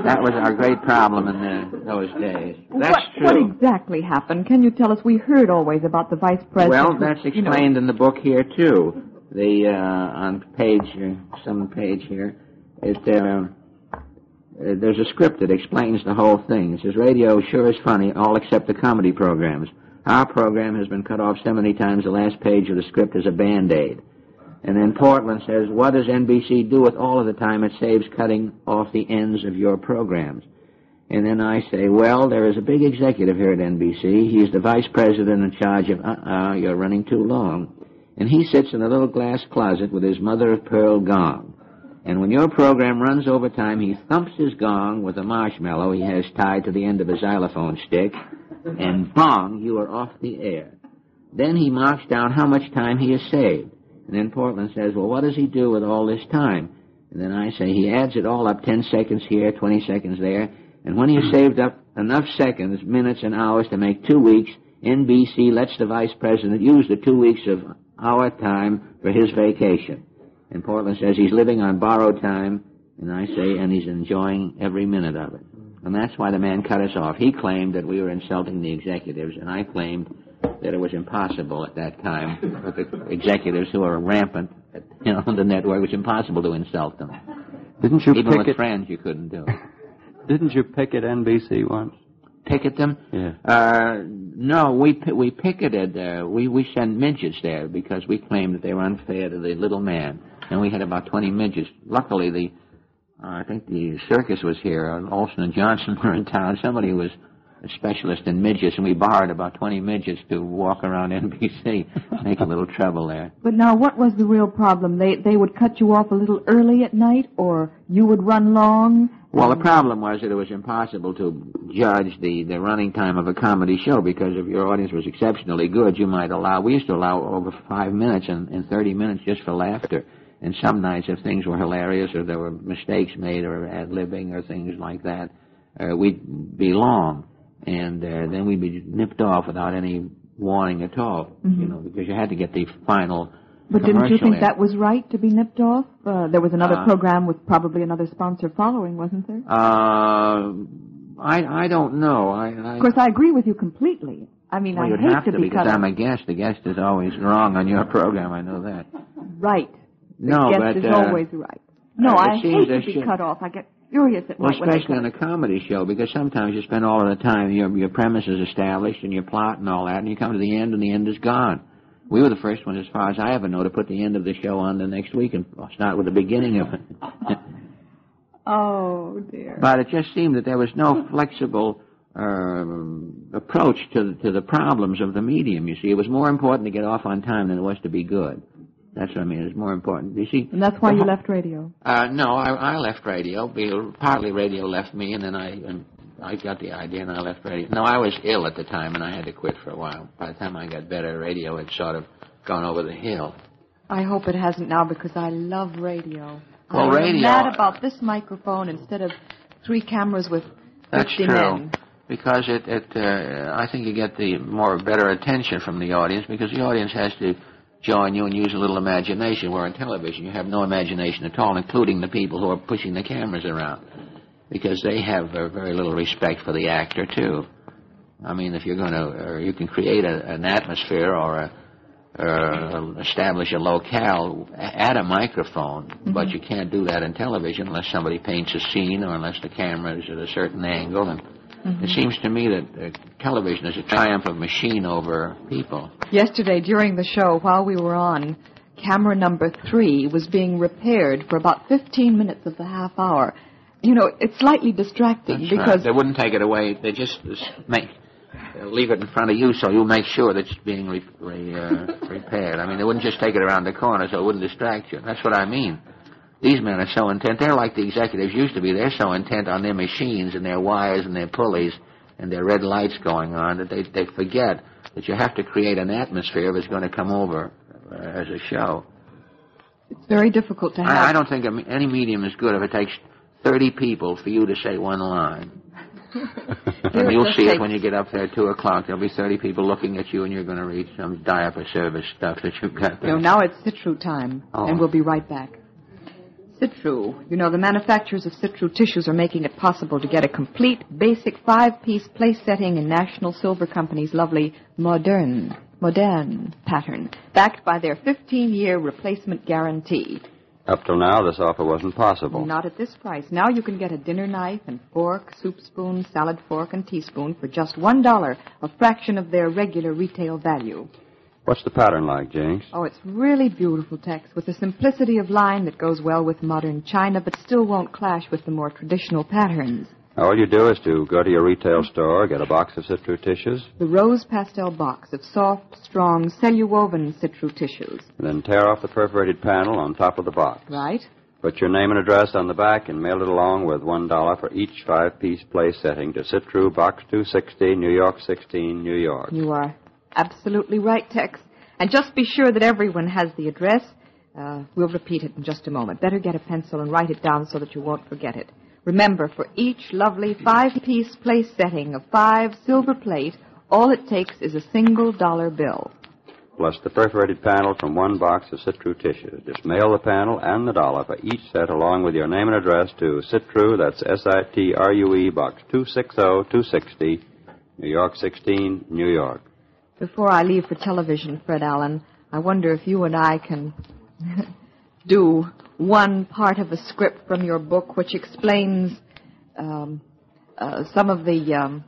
that was our great problem in the, those days. That's what, true. what exactly happened? Can you tell us? We heard always about the vice president. Well, that's you know- explained in the book here too. The uh, on page uh, some page here, it uh, uh, there's a script that explains the whole thing. It says radio sure is funny, all except the comedy programs. Our program has been cut off so many times. The last page of the script is a band aid. And then Portland says, what does NBC do with all of the time it saves cutting off the ends of your programs? And then I say, well, there is a big executive here at NBC. He's the vice president in charge of, uh-uh, you're running too long. And he sits in a little glass closet with his mother of pearl gong. And when your program runs over time, he thumps his gong with a marshmallow he has tied to the end of a xylophone stick, Mm-hmm. and bong, you are off the air. Then he marks down how much time he has saved. And then Portland says, well, what does he do with all this time? And then I say, he adds it all up 10 seconds here, 20 seconds there. And when he's mm-hmm. saved up enough seconds, minutes, and hours to make two weeks, NBC lets the vice president use the two weeks of our time for his vacation. And Portland says he's living on borrowed time, and I say, and he's enjoying every minute of it. And that's why the man cut us off. He claimed that we were insulting the executives, and I claimed that it was impossible at that time with the executives who are rampant, at, you know, on the network. It was impossible to insult them. Didn't you Even with picket? friends, you couldn't do it. Didn't you picket NBC once? Picket them? Yeah. Uh, no, we we picketed. Uh, we we sent midgets there because we claimed that they were unfair to the little man, and we had about twenty midgets. Luckily, the I think the circus was here. uh, Olsen and Johnson *laughs* were in town. Somebody was a specialist in midgets, and we borrowed about 20 midgets to walk around *laughs* NBC, make a little trouble there. But now, what was the real problem? They they would cut you off a little early at night, or you would run long. Well, the problem was that it was impossible to judge the, the running time of a comedy show because if your audience was exceptionally good, you might allow, we used to allow over five minutes and, and 30 minutes just for laughter. And some nights, if things were hilarious or there were mistakes made or ad-libbing or things like that, uh, we'd be long. And uh, then we'd be nipped off without any warning at all, you know, because you had to get the final But didn't you think in. that was right to be nipped off? Uh, there was another Uh, program with probably another sponsor following, wasn't there? Uh, I, I don't know. I, I, Of course, I agree with you completely. I mean, Well, I you'd hate have to to be because cut I'm a guest. The guest is always wrong on your *laughs* program. I know that. Right. The No, guest but is uh, always right. No, I hate to be should- cut off. I get furious at well, night when they especially on a comedy show because sometimes you spend all of the time your your premise is established and your plot and all that, and you come to the end and the end is gone. We were the first ones, as far as I ever know, to put the end of the show on the next week and start with the beginning of it. *laughs* Oh dear. but it just seemed that there was no flexible um, approach to to the problems of the medium. You see, it was more important to get off on time than it was to be good. That's what I mean. It's more important. You see, And that's why you left radio. Uh, no, I, I left radio. Be- Partly radio left me, and then I and I got the idea, and I left radio. No, I was ill at the time, and I had to quit for a while. By the time I got better, radio had sort of gone over the hill. I hope it hasn't now because I love radio. Well, I'm radio- mad about this microphone instead of three cameras with That's true. men. Because it, it uh, I think you get the more better attention from the audience because the audience has to join you and use a little imagination. Where on television you have no imagination at all, including the people who are pushing the cameras around, because they have uh, very little respect for the actor too. I mean, if you're going to, or you can create a, an atmosphere or a, or establish a locale at a microphone, but you can't do that in television unless somebody paints a scene or unless the camera is at a certain angle. And it seems to me that uh, television is a triumph of machine over people. Yesterday, during the show, while we were on, camera number three was being repaired for about 15 minutes of the half hour. You know, it's slightly distracting That's because right. they wouldn't take it away. They just make uh, leave it in front of you so you make sure that it's being re- re- uh, *laughs* repaired. I mean, they wouldn't just take it around the corner so it wouldn't distract you. That's what I mean. These men are so intent. They're like the executives used to be. They're so intent on their machines and their wires and their pulleys and their red lights going on that they they forget that you have to create an atmosphere if it's going to come over uh, as a show. it's very difficult to have. I, I don't think any medium is good if it takes 30 people for you to say one line. *laughs* and you'll see it when you get up there at 2 o'clock. There'll be 30 people looking at you, and you're going to read some diaper service stuff that you've got You there. know, now it's Sitroux time, Oh. and we'll be right back. Sitroux. You know, the manufacturers of Sitroux tissues are making it possible to get a complete, basic five-piece place setting in National Silver Company's lovely modern, modern pattern, backed by their 15-year replacement guarantee. Up till now, this offer wasn't possible. Not at this price. Now you can get a dinner knife and fork, soup spoon, salad fork, and teaspoon for just one dollar, a fraction of their regular retail value. What's the pattern like, Jinx? Oh, it's really beautiful, Tex, with a simplicity of line that goes well with modern china, but still won't clash with the more traditional patterns. All you do is to go to your retail store, get a box of Sitroux tissues, The rose pastel box of soft, strong, cellulovan sitroux tissues, and then tear off the perforated panel on top of the box. right? Put your name and address on the back and mail it along with one dollar for each five-piece place setting to Sitroux, Box 260, New York 16, New York. You are absolutely right, Tex. And just be sure that everyone has the address. Uh, we'll repeat it in just a moment. Better get a pencil and write it down so that you won't forget it. Remember, for each lovely five-piece place setting of five silver plate, all it takes is a single dollar bill. Plus the perforated panel from one box of Sitroux tissues. Just mail the panel and the dollar for each set along with your name and address to Sitroux, that's S-I-T-R-U-E, Box 260-260, New York 16, New York. Before I leave for television, Fred Allen, I wonder if you and I can *laughs* do one part of a script from your book which explains um, uh, some of the, um,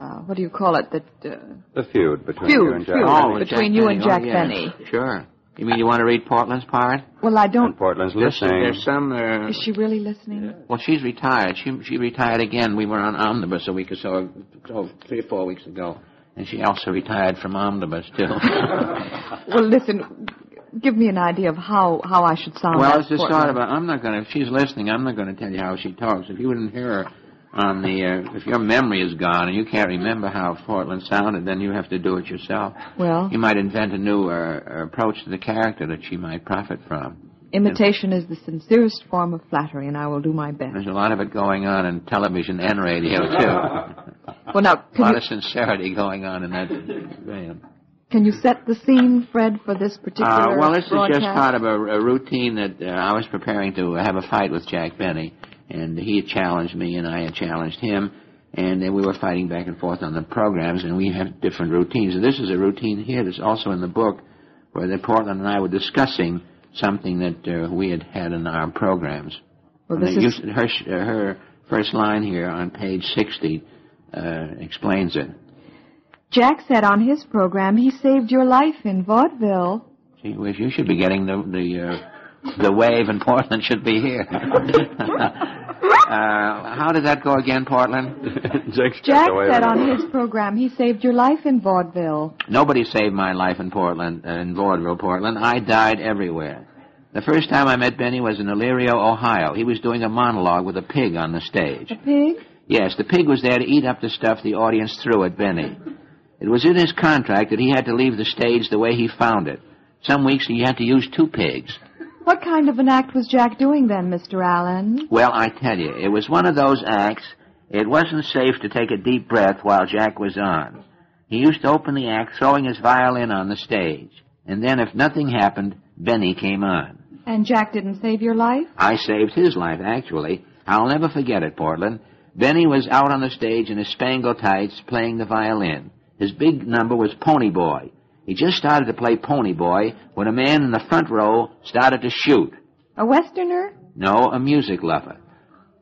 uh, what do you call it, that, uh, The feud between Feud, you and Jack. feud. Benny. between you and Jack oh, yes. Benny. Sure. You mean you want to read Portland's part? Well, I don't. Portland's There's, listening. there's some. Uh, Is she really listening? well, she's retired. She she retired again. We were on Omnibus a week or so, oh, three or four weeks ago, and she also retired from Omnibus too. *laughs* Well, listen. Give me an idea of how how I should sound. well, as it's just Portland. sort of. A, I'm not going to. If she's listening, I'm not going to tell you how she talks. If you wouldn't hear her on the, uh, if your memory is gone and you can't remember how Portland sounded, then you have to do it yourself. Well, You might invent a new uh, approach to the character that she might profit from. Imitation is the sincerest form of flattery, and I will do my best. There's a lot of it going on in television and radio too. Well, now, a lot you, of sincerity going on in that. can you set the scene, Fred, for this particular Uh, well, this is just part of a, a routine that uh, I was preparing to have a fight with Jack Benny, and he had challenged me, and I had challenged him, and then we were fighting back and forth on the programs, and we have different routines. And this is a routine here that's also in the book, where that Portland and I were discussing something that uh, we had had in our programs. Well, this is, used- her uh, her first line here on page sixty uh, explains it. Jack said on his program he saved your life in vaudeville. Gee whiz, you should be getting the the uh, the wave, and Portland should be here. *laughs* uh, how did that go again, Portland? Jack's *laughs* Jack the said on his program he saved your life in vaudeville. Nobody saved my life in Portland, uh, in vaudeville, Portland. I died everywhere. The first time I met Benny was in Elyria, Ohio. He was doing a monologue with a pig on the stage. A pig? Yes, the pig was there to eat up the stuff the audience threw at Benny. It was in his contract that he had to leave the stage the way he found it. Some weeks he had to use two pigs. What kind of an act was Jack doing then, Mr. Allen? Well, I tell you, it was one of those acts. It wasn't safe to take a deep breath while Jack was on. He used to open the act throwing his violin on the stage. And then if nothing happened, Benny came on. And Jack didn't save your life? I saved his life, actually. I'll never forget it, Portland. Benny was out on the stage in his spangle tights playing the violin. His big number was Pony Boy. He just started to play Pony Boy when a man in the front row started to shoot. A Westerner? No, a music lover.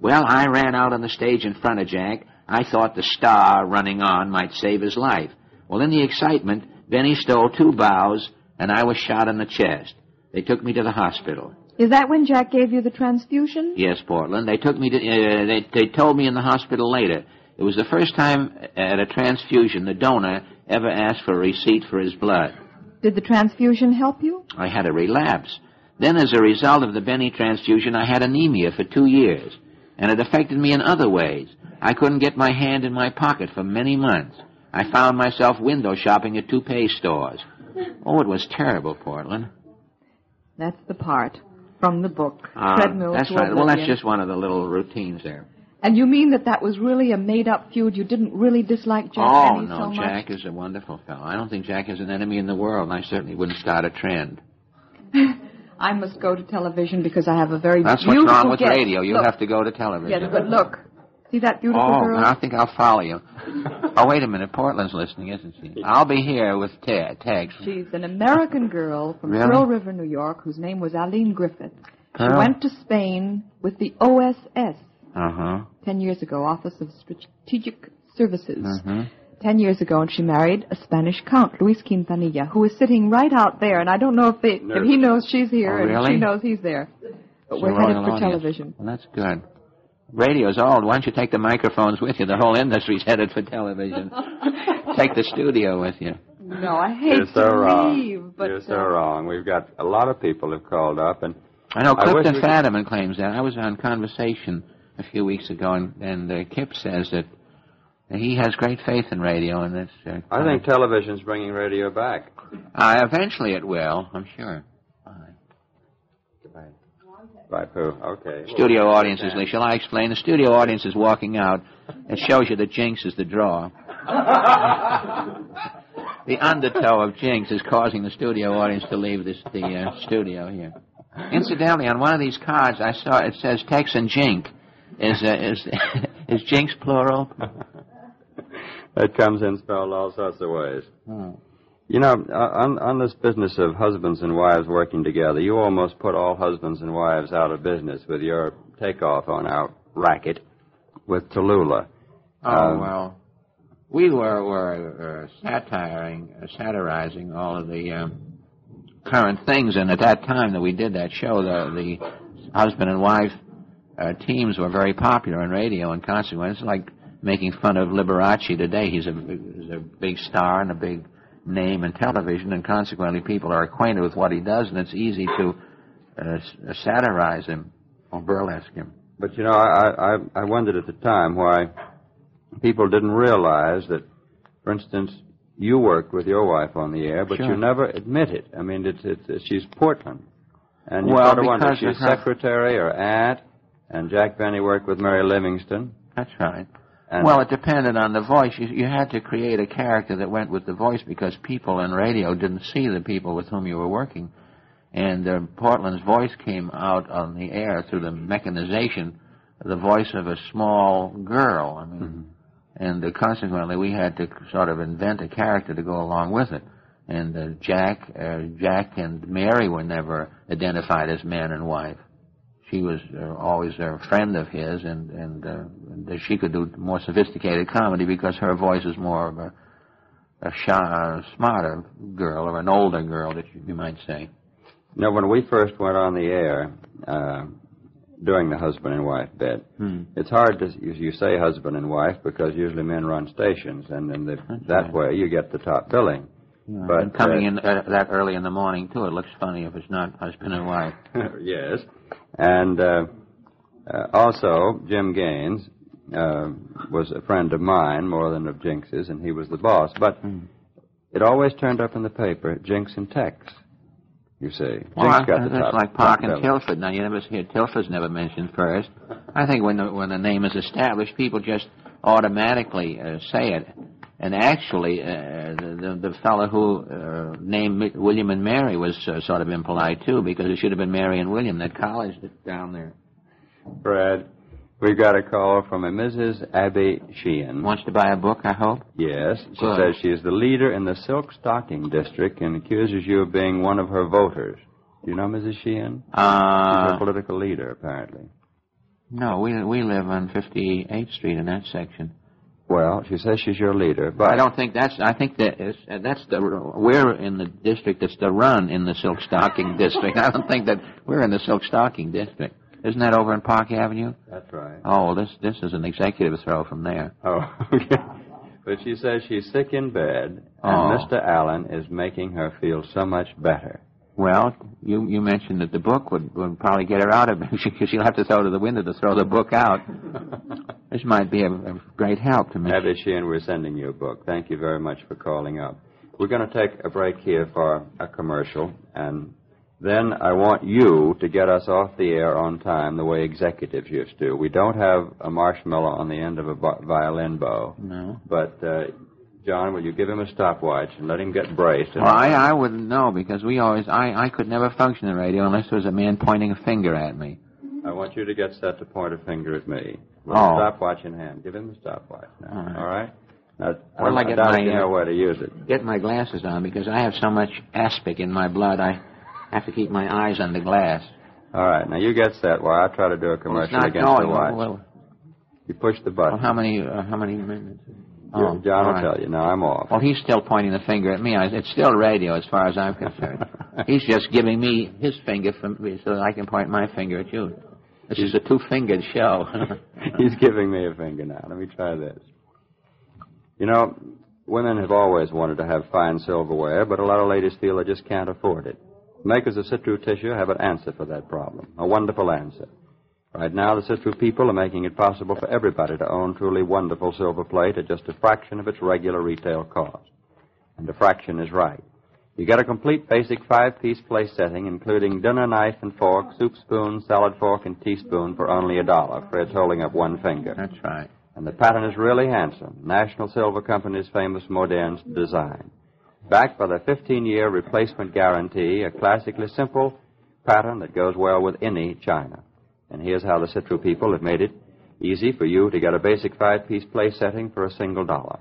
Well, I ran out on the stage in front of Jack. I thought the star running on might save his life. Well, in the excitement, Benny stole two bows, and I was shot in the chest. They took me to the hospital. Is that when Jack gave you the transfusion? Yes, Portland. They took me to. Uh, they they told me in the hospital later. It was the first time at a transfusion the donor ever asked for a receipt for his blood. Did the transfusion help you? I had a relapse. Then, as a result of the Benny transfusion, I had anemia for two years, and it affected me in other ways. I couldn't get my hand in my pocket for many months. I found myself window shopping at toupee stores. Oh, it was terrible, Portland. That's the part from the book, Uh, Treadmill that's right. Well, that's just one of the little routines there. And you mean that that was really a made-up feud? You didn't really dislike Jack oh Benny no, so much? Jack is a wonderful fellow. I don't think Jack is an enemy in the world, and I certainly wouldn't start a trend. *laughs* I must go to television because I have a very That's what's wrong with guest. radio. You Look. have to go to television. Yes, but look. See that beautiful Oh, girl? I think I'll follow you. *laughs* oh, wait a minute. Portland's listening, isn't she? I'll be here with Te- Tex. She's an American girl from Really? Pearl River, New York, whose name was Aline Griffith. She went to Spain with the OSS Uh huh. ten years ago, Office of Strategic Services. Mhm. Ten years ago, and she married a Spanish count, Luis Quintanilla, who is sitting right out there. And I don't know if they, if he knows she's here, Oh, and she knows he's there. But So we're royal headed for audience. television. Well, that's good. Radio's old. Why don't you take the microphones with you? The whole industry's *laughs* headed for television. *laughs* take the studio with you. No, I hate You're so to wrong. leave, but You're so uh, wrong. We've got a lot of people who have called up, and I know I wish Clifton we could- claims that. I was on conversation a few weeks ago, and, and uh, Kip says that he has great faith in radio, and that's. Uh, I think television's bringing radio back. uh, eventually it will. I'm sure. Bye. Goodbye. Bye, Pooh. Okay. Studio audiences, Lee. Shall I explain? The studio audience is walking out. It shows you that Jinx is the draw. *laughs* the undertow of Jinx is causing the studio audience to leave this, the uh, studio here. Incidentally, on one of these cards, I saw it says Tex and Jink. Is uh, is *laughs* is Jinx plural? *laughs* it comes in spelled all sorts of ways. Hmm. You know, uh, on, on this business of husbands and wives working together, you almost put all husbands and wives out of business with your takeoff on our racket with Tallulah. Oh Um, well, we were were uh, satiring, uh, satirizing all of the um, current things. And at that time that we did that show, the the husband and wife uh, teams were very popular in radio, and consequently, it's like making fun of Liberace today. He's a he's a big star and a big name in television, and consequently, people are acquainted with what he does, and it's easy to uh, satirize him or burlesque him. But you know, I, I I wondered at the time why people didn't realize that, for instance, you worked with your wife on the air, but Sure. you never admit it. I mean, it's it's, it's she's Portland, and you Well, sort of wonder she's her- secretary or aunt, and Jack Benny worked with Mary Livingstone. That's right. And well, it depended on the voice. You, you had to create a character that went with the voice because people in radio didn't see the people with whom you were working. And uh, Portland's voice came out on the air through the mechanization, the voice of a small girl. I mean, and uh, consequently, we had to sort of invent a character to go along with it. And uh, Jack, uh, Jack and Mary were never identified as man and wife she was uh, always a friend of his, and and, uh, that she could do more sophisticated comedy because her voice is more of a a shy, a smarter girl or an older girl, that you, you might say. Know, when we first went on the air, uh, doing the husband and wife bit, Hmm. it's hard to you, you say husband and wife because usually men run stations, and then the, That's that right. way you get the top billing. But, and coming uh, in uh, that early in the morning too, it looks funny if it's not husband and wife. *laughs* yes. And uh, uh, also, Jim Gaines uh, was a friend of mine more than of Jinx's, and he was the boss. But Hmm. it always turned up in the paper, Jinx and Tex. You see, Well, Jinx got the that's top. like Park and. Tilford. Now you never hear Tilford's never mentioned first. I think when the when the name is established, people just automatically uh, say it. And actually, uh, the, the the fellow who uh, named William and Mary was uh, sort of impolite too, because it should have been Mary and William. That college that's down there Brad, we've got a call from a Mrs. Abby Sheehan. wants to buy a book. I hope. Yes, she Good. says she is the leader in the silk stocking district and accuses you of being one of her voters. Do you know Mrs. Sheehan? She's Uh, a political leader, apparently. no, we we live on 58th Street in that section. Well, she says she's your leader, but I don't think that's. I think that is, uh, that's the we're in the district that's the run in the silk stocking district. I don't think that we're in the silk stocking district. Isn't that over in Park Avenue? That's right. Oh, this this is an executive throw from there. Oh, *laughs* okay. But she says she's sick in bed, and Oh. Mr. Allen is making her feel so much better. Well, you you mentioned that the book would would probably get her out of it *laughs* because she'll have to throw to the window to throw the book out. *laughs* This might be a, a great help to me. Abby Sheehan, we're sending you a book. Thank you very much for calling up. We're going to take a break here for a commercial, and then I want you to get us off the air on time the way executives used to. We don't have a marshmallow on the end of a violin bow, No. but uh, John, will you give him a stopwatch and let him get braced? and- Well, I I wouldn't know because we always I I could never function in radio unless there was a man pointing a finger at me. I want you to get set to point a finger at me. With Oh. a stopwatch in hand. Give him the stopwatch now. All right. All right? Now, Well, I I get my, you know uh, where to use it. Get my glasses on because I have so much aspic in my blood. I have to keep my eyes on the glass. All right. Now you get set while I try to do a Well, commercial not against going. the watch. Well, You push the well, button. how many uh, how many minutes? Oh, John will right. tell you. Now I'm off. Well, he's still pointing the finger at me. It's still radio as far as I'm concerned. *laughs* he's just giving me his finger me so that I can point my finger at you. This is a two-fingered show. *laughs* He's giving me a finger now. Let me try this. You know, women have always wanted to have fine silverware, but a lot of ladies feel they just can't afford it. Makers of Sitroux tissue have an answer for that problem. A wonderful answer. Right now, the Sitroux people are making it possible for everybody to own truly wonderful silver plate at just a fraction of its regular retail cost. And the fraction is right. You get a complete basic five-piece place setting, including dinner knife and fork, soup spoon, salad fork, and teaspoon for only a dollar. Fred's holding up one finger. That's right. And the pattern is really handsome. National Silver Company's famous modern design. Backed by the 15-year replacement guarantee, a classically simple pattern that goes well with any china. And here's how the Sitroux people have made it easy for you to get a basic five-piece play setting for a single dollar.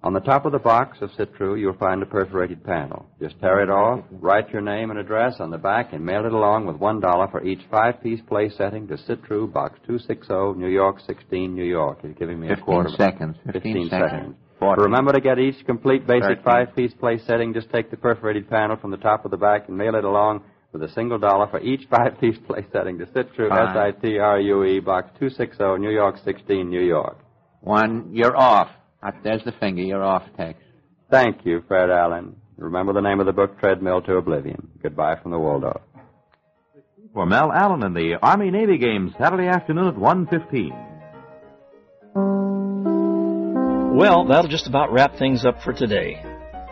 On the top of the box of Sitroux, you'll find a perforated panel. Just tear it off, write your name and address on the back, and mail it along with one dollar for each five-piece play setting to Sitroux, Box 260, New York 16, New York. He's giving me a 15 quarter. seconds. 15 15 seconds. seconds. 14. Remember to get each complete basic five-piece play setting. Just take the perforated panel from the top of the back and mail it along with a single dollar for each *laughs* five-piece place setting to Sitroux, Fine. S-I-T-R-U-E, E, Box 260, New York 16, New York. One, you're off. Uh, There's the finger. You're off, Tex. Thank you, Fred Allen. Remember the name of the book, Treadmill to Oblivion. Goodbye from the Waldorf. For Mel Allen in the Army Navy Games Saturday afternoon at 1.15. Well, that'll just about wrap things up for today.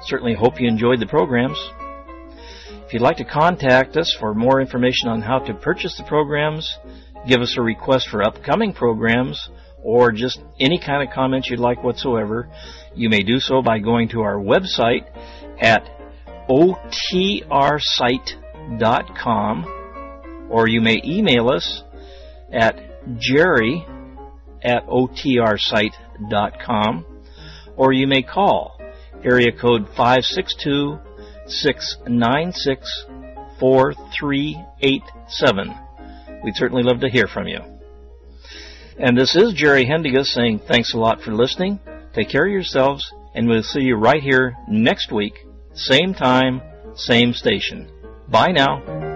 Certainly hope you enjoyed the programs. If you'd like to contact us for more information on how to purchase the programs, give us a request for upcoming programs, or just any kind of comments you'd like whatsoever, you may do so by going to our website at otrsite.com, or you may email us at jerry at otrsite.com, or you may call area code 562 696 4387. We'd certainly love to hear from you. And this is Jerry Haendiges saying thanks a lot for listening. Take care of yourselves, and we'll see you right here next week, same time, same station. Bye now.